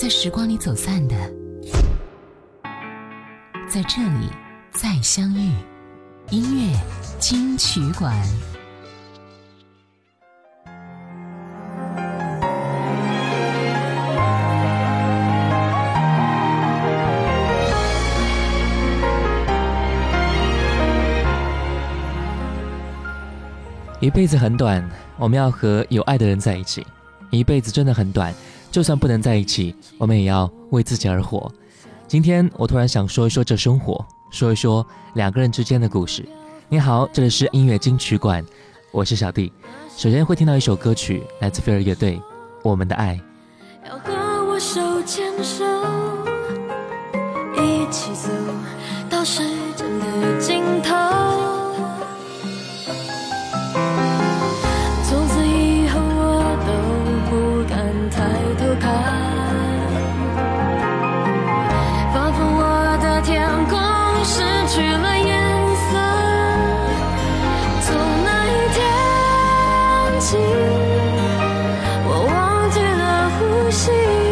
在时光里走散的，在这里再相遇。音乐金曲馆。一辈子很短，我们要和有爱的人在一起。一辈子真的很短。就算不能在一起，我们也要为自己而活。今天我突然想说一说这生活，说一说两个人之间的故事。你好，这里是音乐金曲馆，我是小弟。首先会听到一首歌曲，来自飞儿乐队，《我们的爱》。要和我手手，牵一起走到的尽头。我忘记了呼吸。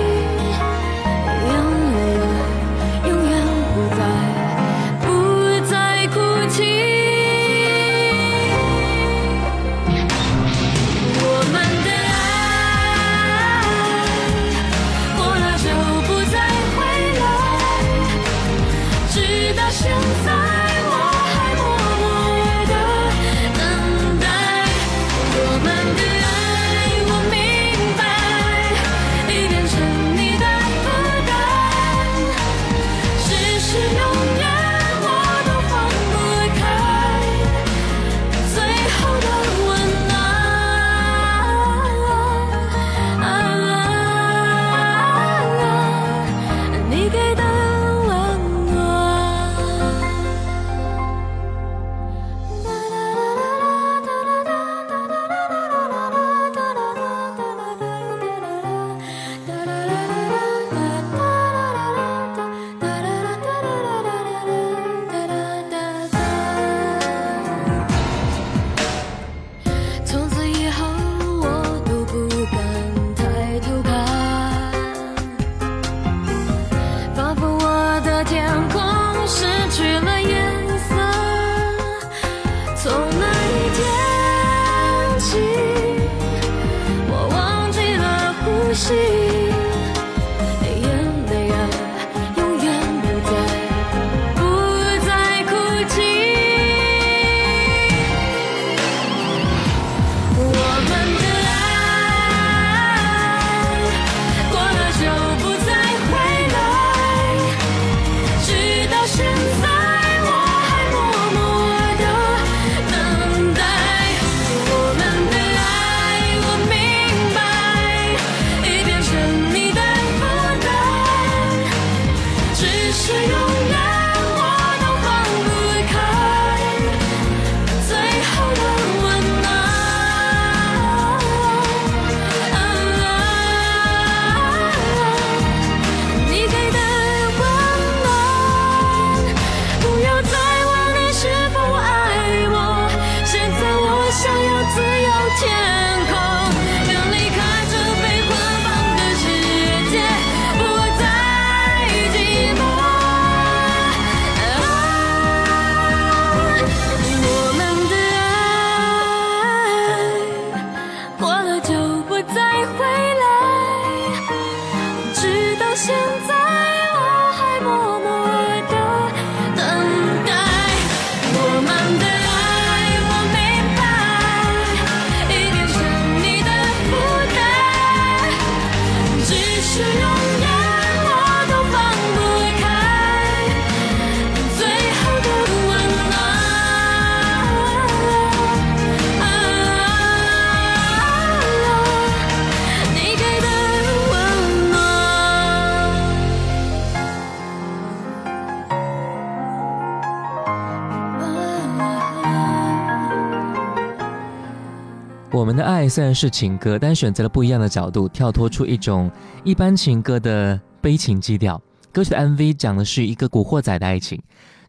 我们的爱虽然是情歌，但选择了不一样的角度，跳脱出一种一般情歌的悲情基调。歌曲的 MV 讲的是一个古惑仔的爱情，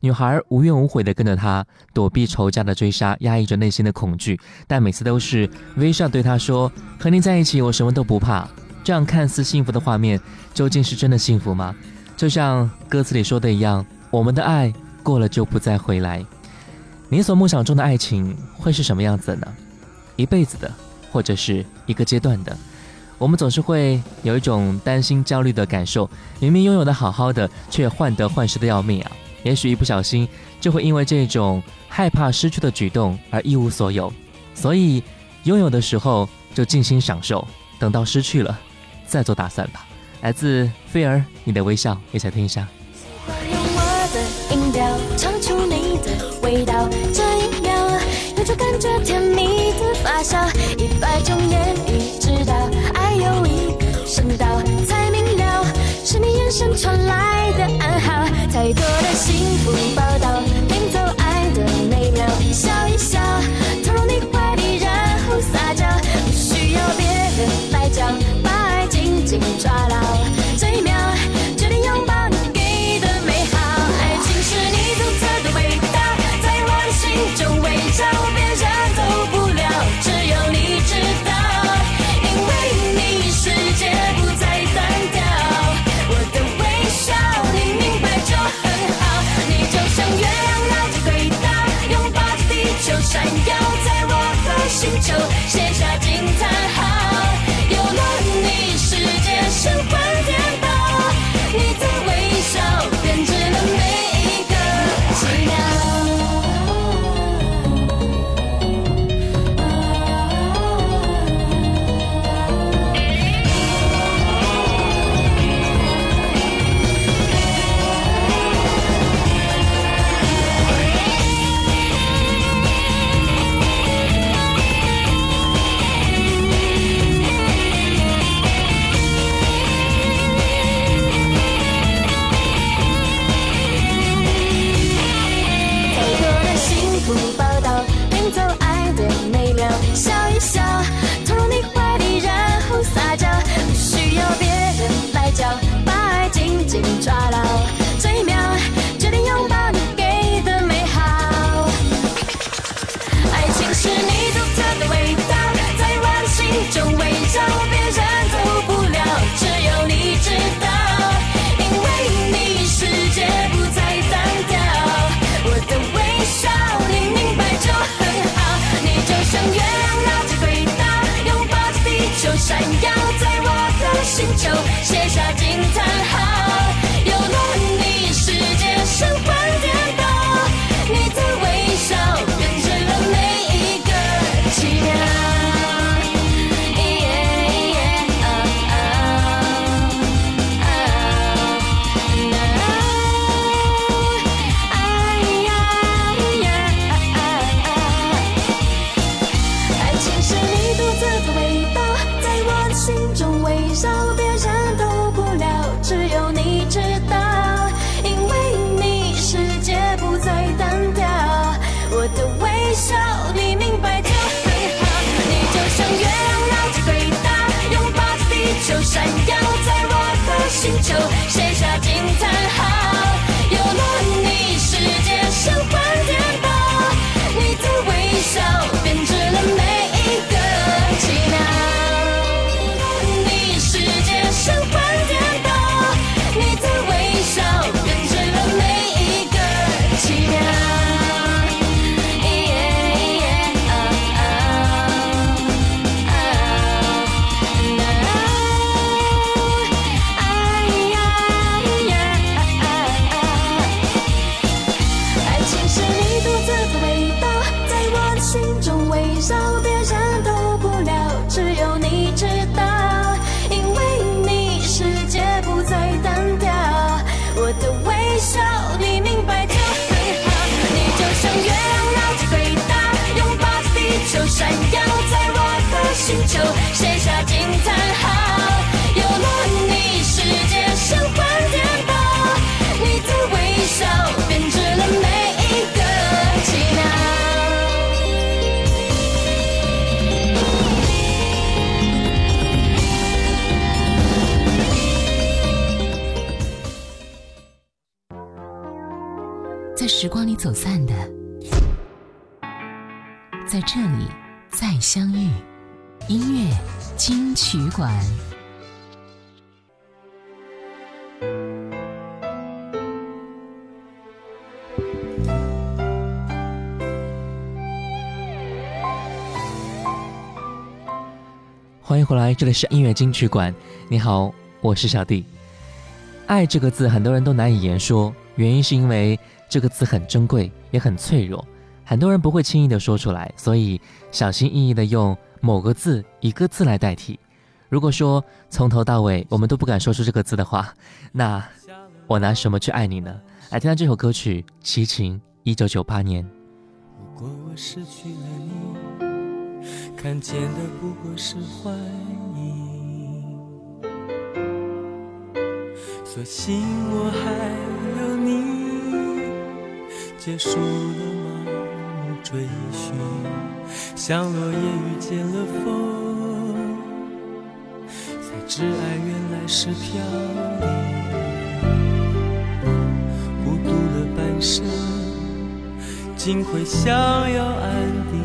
女孩无怨无悔地跟着他躲避仇家的追杀，压抑着内心的恐惧，但每次都是威少对她说：“和你在一起，我什么都不怕。”这样看似幸福的画面，究竟是真的幸福吗？就像歌词里说的一样，我们的爱过了就不再回来。你所梦想中的爱情会是什么样子呢？一辈子的，或者是一个阶段的，我们总是会有一种担心、焦虑的感受。明明拥有的好好的，却患得患失的要命啊！也许一不小心，就会因为这种害怕失去的举动而一无所有。所以，拥有的时候就尽心享受，等到失去了，再做打算吧。来自菲儿，你的微笑，一起来听一下？感觉甜蜜的发酵，一百种言语知道，爱有一声道才明了，是你眼神传来的暗号，太多的幸福报道，拼凑爱的美妙，笑一笑，投入你怀里，然后撒娇，不需要别人来教，把爱紧紧抓牢。闪耀在我的星球，写下惊叹。走散的，在这里再相遇。音乐金曲馆，欢迎回来，这里是音乐金曲馆。你好，我是小弟。爱这个字，很多人都难以言说，原因是因为。这个词很珍贵，也很脆弱，很多人不会轻易的说出来，所以小心翼翼的用某个字、一个字来代替。如果说从头到尾我们都不敢说出这个字的话，那我拿什么去爱你呢？来，听到这首歌曲《齐秦》，一九九八年。如果我我失去了你，你。看见的不过是还结束了盲目追寻，像落叶遇见了风，才知爱原来是飘零。孤独了半生，竟会想要安定。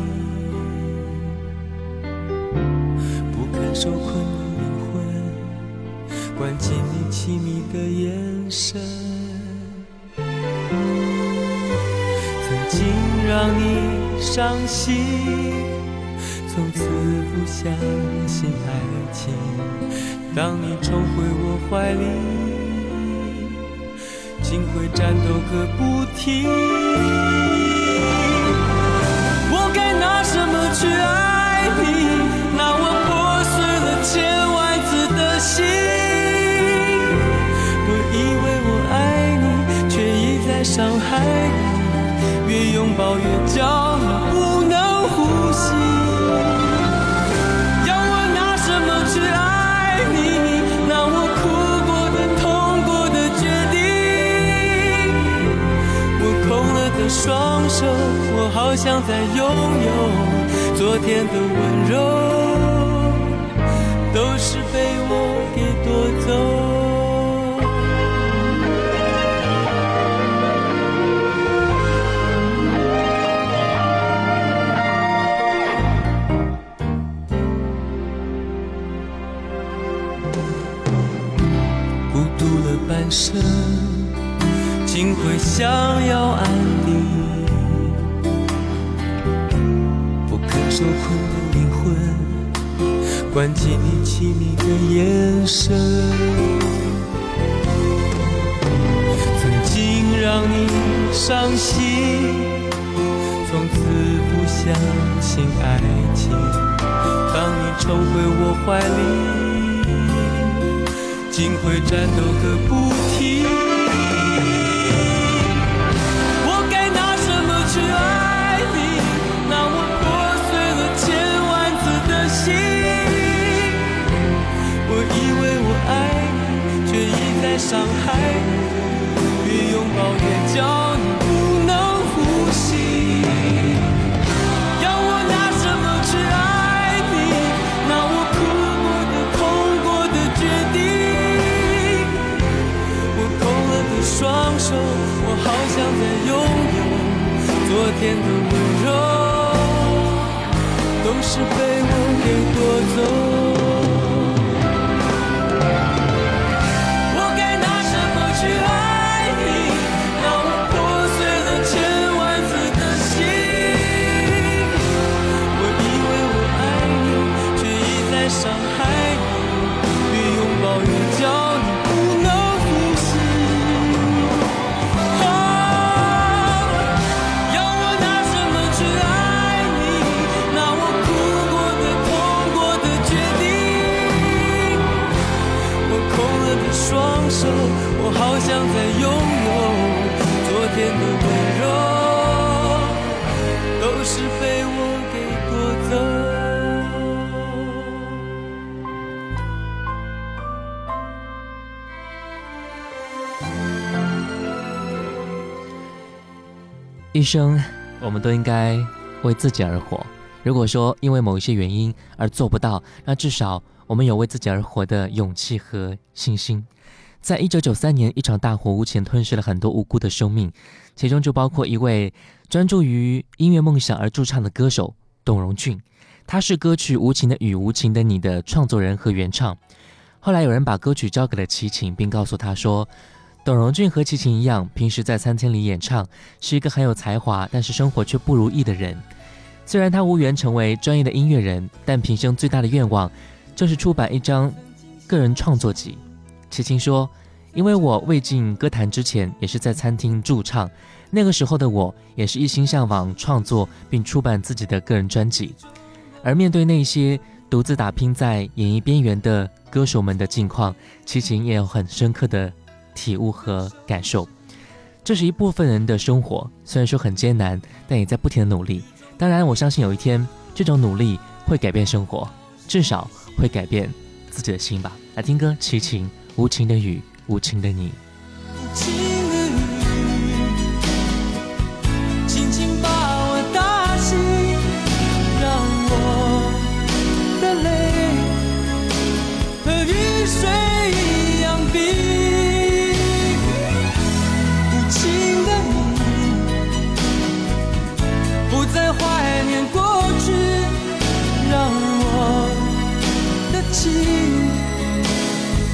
不感受困的灵魂，关起你凄迷的眼神。伤心，从此不相信爱情。当你重回我怀里，竟会战斗个不停。我该拿什么去爱你？拿我破碎了千万次的心。我以为我爱你，却一再伤害你。越拥抱越叫傲，不能呼吸，要我拿什么去爱你？拿我哭过的、痛过的、决定。我空了的双手，我好想再拥有昨天的温柔，都是被我给夺走。竟会想要爱你，不肯受困的灵魂，关起你凄迷的眼神。曾经让你伤心，从此不相信爱情。当你重回我怀里，竟会战斗个不停。伤害你，越拥抱越叫你不能呼吸。要我拿什么去爱你？拿我哭过的、痛过的决定。我痛了的双手，我好想再拥有昨天的温柔，都是被我给夺走。一生，我们都应该为自己而活。如果说因为某一些原因而做不到，那至少我们有为自己而活的勇气和信心。在一九九三年，一场大火无情吞噬了很多无辜的生命，其中就包括一位专注于音乐梦想而驻唱的歌手董荣俊。他是歌曲《无情的雨》《无情的你》的创作人和原唱。后来有人把歌曲交给了齐秦，并告诉他说，董荣俊和齐秦一样，平时在餐厅里演唱，是一个很有才华，但是生活却不如意的人。虽然他无缘成为专业的音乐人，但平生最大的愿望就是出版一张个人创作集。齐秦说：“因为我未进歌坛之前，也是在餐厅驻唱。那个时候的我，也是一心向往创作并出版自己的个人专辑。而面对那些独自打拼在演艺边缘的歌手们的境况，齐秦也有很深刻的体悟和感受。这是一部分人的生活，虽然说很艰难，但也在不停的努力。当然，我相信有一天，这种努力会改变生活，至少会改变自己的心吧。来听歌，齐秦。”无情的雨，无情的你。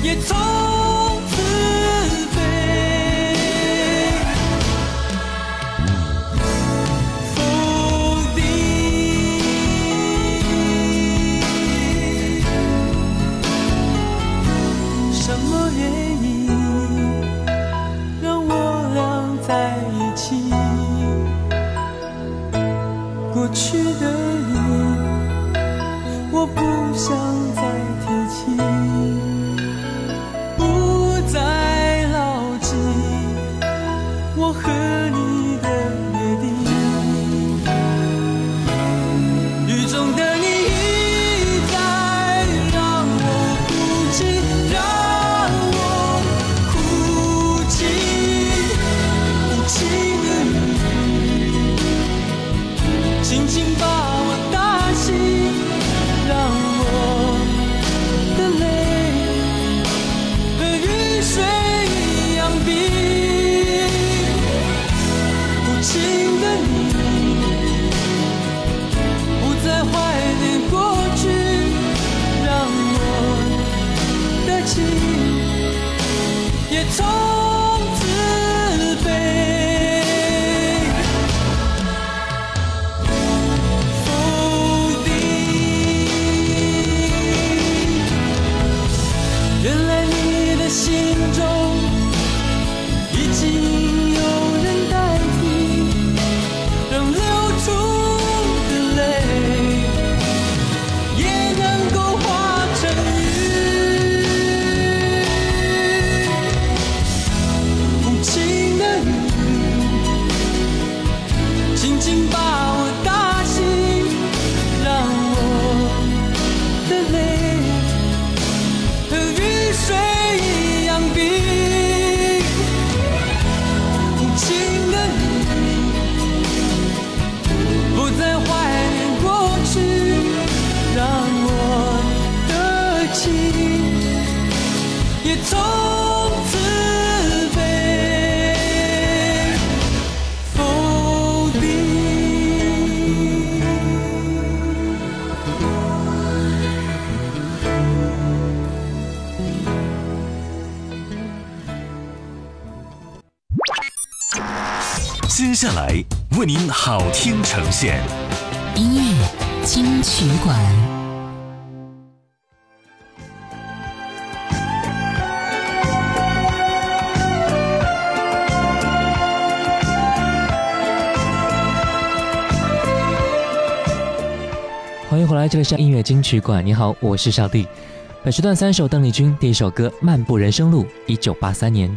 也从此飞，否定。什么原因让我俩在一起？过去的你，我不想。和你。欢迎回来，这里是音乐金曲馆。你好，我是小帝。本时段三首邓丽君，第一首歌《漫步人生路》，一九八三年。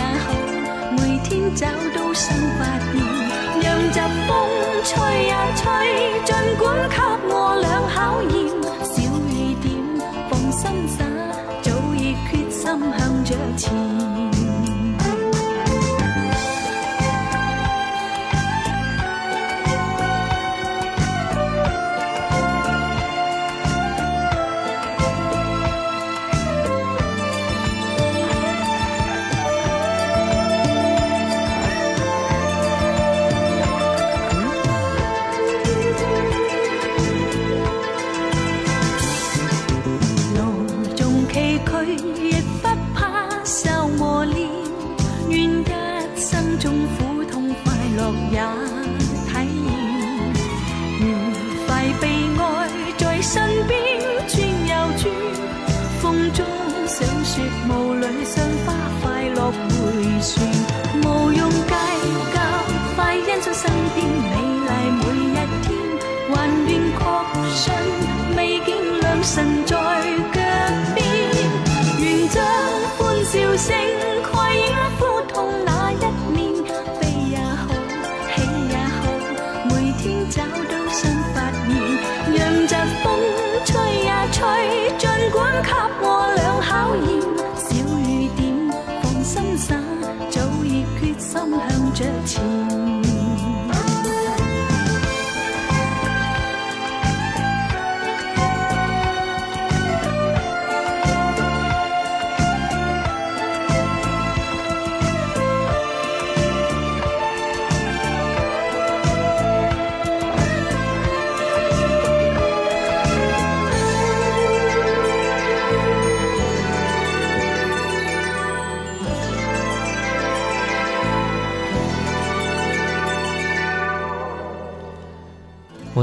也好，每天找到新发现。让疾风吹呀吹，尽管给我两考验。小雨点，放心洒，早已决心向着前。身。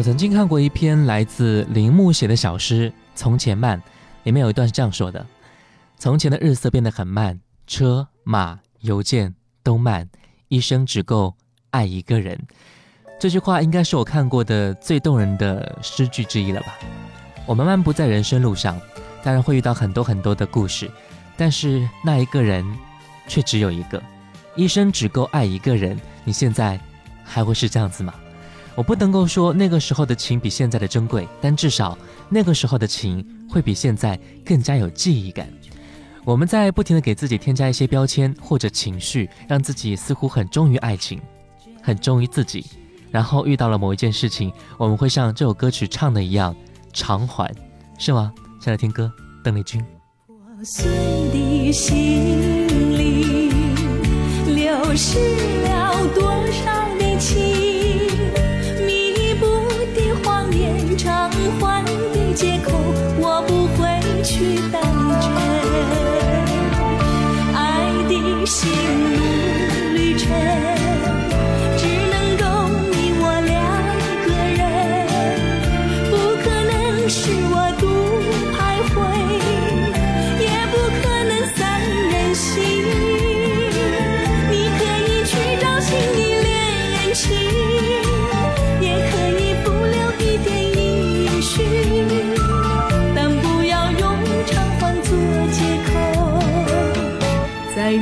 曾经看过一篇来自铃木写的小诗《从前慢》，里面有一段是这样说的：“从前的日色变得很慢，车马邮件都慢，一生只够爱一个人。”这句话应该是我看过的最动人的诗句之一了吧？我们漫步在人生路上，当然会遇到很多很多的故事，但是那一个人却只有一个，一生只够爱一个人。你现在还会是这样子吗？我不能够说那个时候的情比现在的珍贵，但至少那个时候的情会比现在更加有记忆感。我们在不停的给自己添加一些标签或者情绪，让自己似乎很忠于爱情，很忠于自己。然后遇到了某一件事情，我们会像这首歌曲唱的一样，偿还，是吗？现在听歌，邓丽君。心流失了多少的情？换的借口，我不会去感觉爱的心。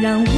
让我。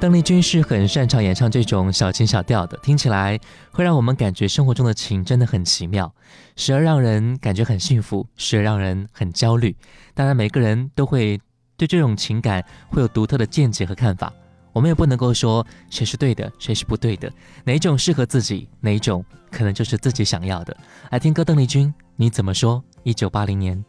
邓丽君是很擅长演唱这种小情小调的，听起来会让我们感觉生活中的情真的很奇妙，时而让人感觉很幸福，时而让人很焦虑。当然，每个人都会对这种情感会有独特的见解和看法，我们也不能够说谁是对的，谁是不对的，哪一种适合自己，哪一种可能就是自己想要的。来听歌，邓丽君，你怎么说？一九八零年。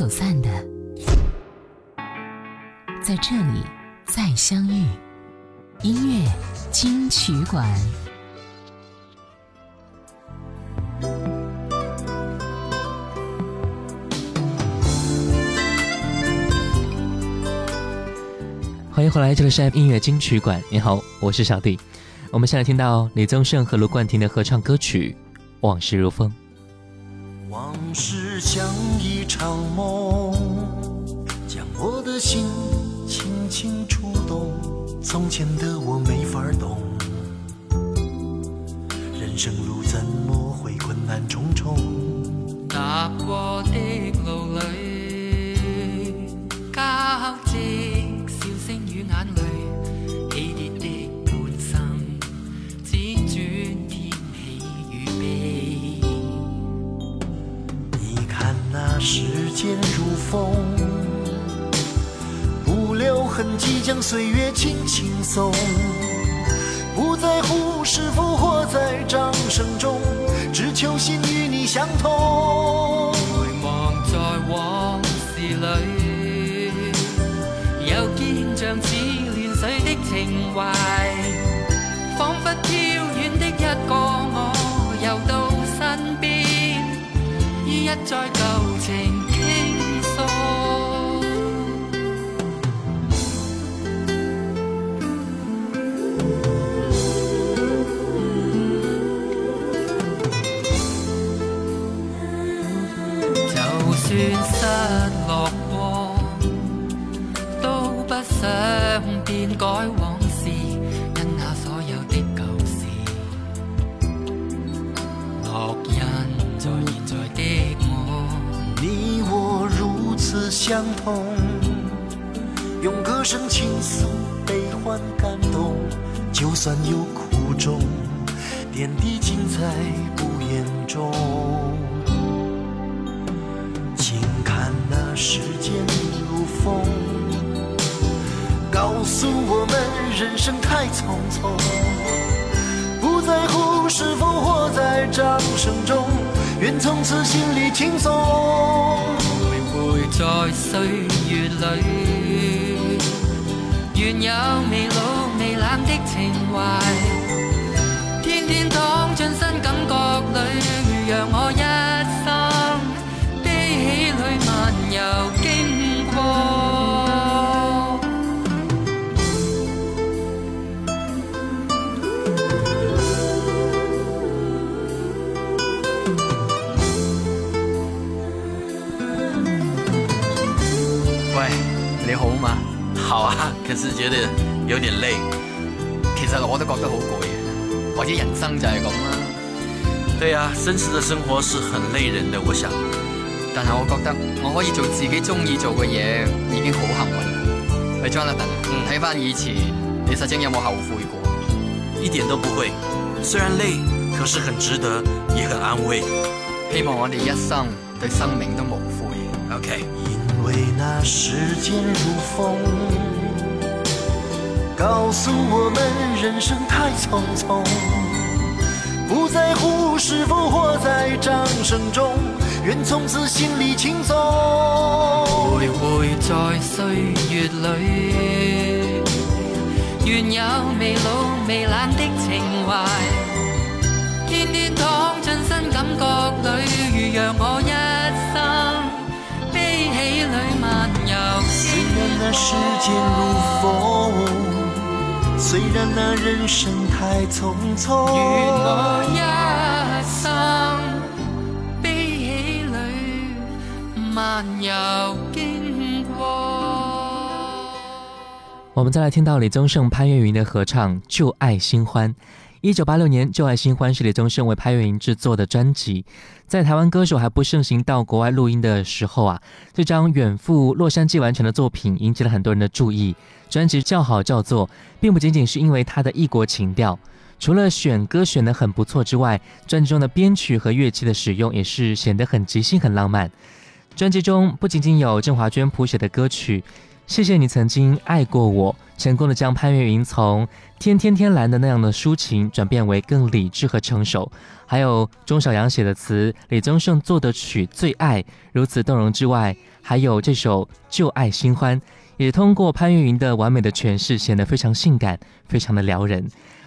走散的，在这里再相遇。音乐金曲馆，欢迎回来，这里是音乐金曲馆。你好，我是小弟。我们现在听到李宗盛和卢冠廷的合唱歌曲《往事如风》。往事像。梦将我的心轻轻触动，从前的我没法懂，人生路怎么会困难重重？过风，不留痕迹，将岁月轻轻送。不在乎是否活在掌声中，只求心与你相通。回望在往事里，又见像似乱水的情怀，仿佛飘远的一个我游到身边，一再旧情。将改往事，因那所有的旧事，落印在现在的我。你我如此相同，用歌声倾诉悲欢感动，就算有苦衷，点滴尽在不言中。请看那时间如风。诉我们人生太匆匆，不在乎是否活在掌声中，愿从此心里轻松。徘徊在岁月里，愿有未老未冷的情怀，天天都。其是觉得有点累，其实我都觉得好攰。或者人生就系咁啦。对呀，真实的生活是很累人的，我想。但系我觉得我可以做自己中意做嘅嘢，已经好幸运。系 Jonathan，睇翻以前，你曾经有冇后悔过？一点都不会。虽然累，可是很值得，也很安慰。希望我哋一生对生命都无悔。OK。因为那时间如风。告诉我们，人生太匆匆，不在乎是否活在掌声中，愿从此心里轻松。回徊在岁月里，愿有未老未冷的情怀，天天躺进新感觉里，如让我一生悲喜里漫游。虽然那时间如风。虽然那人生太匆匆。我们再来听到李宗盛、潘越云的合唱《旧爱新欢》。一九八六年，《旧爱新欢》是李宗盛为潘越云制作的专辑。在台湾歌手还不盛行到国外录音的时候啊，这张远赴洛杉矶完成的作品引起了很多人的注意。专辑叫好叫座，并不仅仅是因为它的异国情调。除了选歌选得很不错之外，专辑中的编曲和乐器的使用也是显得很即兴、很浪漫。专辑中不仅仅有郑华娟谱写的歌曲《谢谢你曾经爱过我》，成功的将潘越云从《天天天蓝》的那样的抒情转变为更理智和成熟；还有钟晓阳写的词、李宗盛作的曲《最爱》，如此动容之外，还有这首《旧爱新欢》。也通过潘粤云的完美的诠释，显得非常性感，非常的撩人。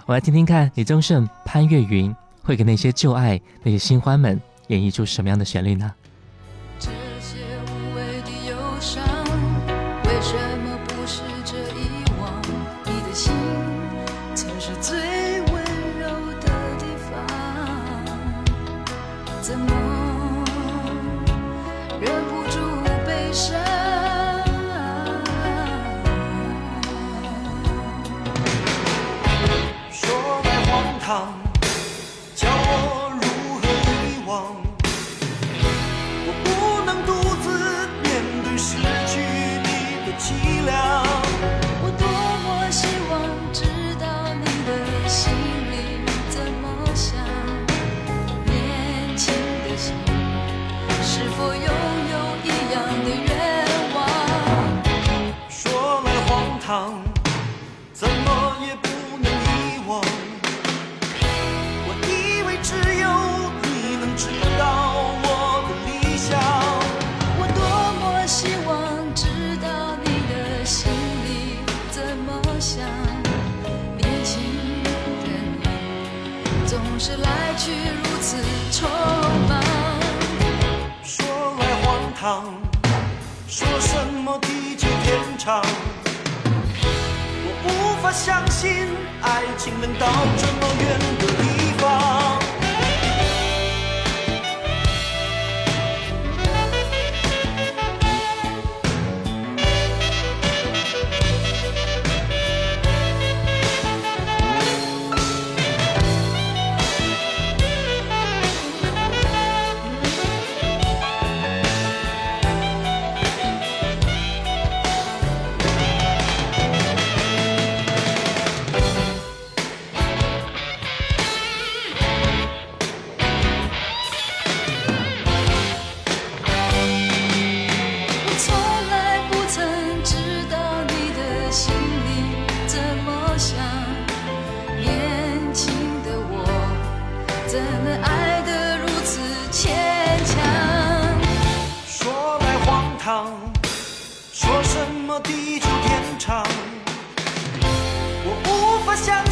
我来听听看，李宗盛、潘粤云会给那些旧爱、那些新欢们演绎出什么样的旋律呢？这些无谓的忧伤，为相信爱情能到这么远的地方。地久天长，我无法想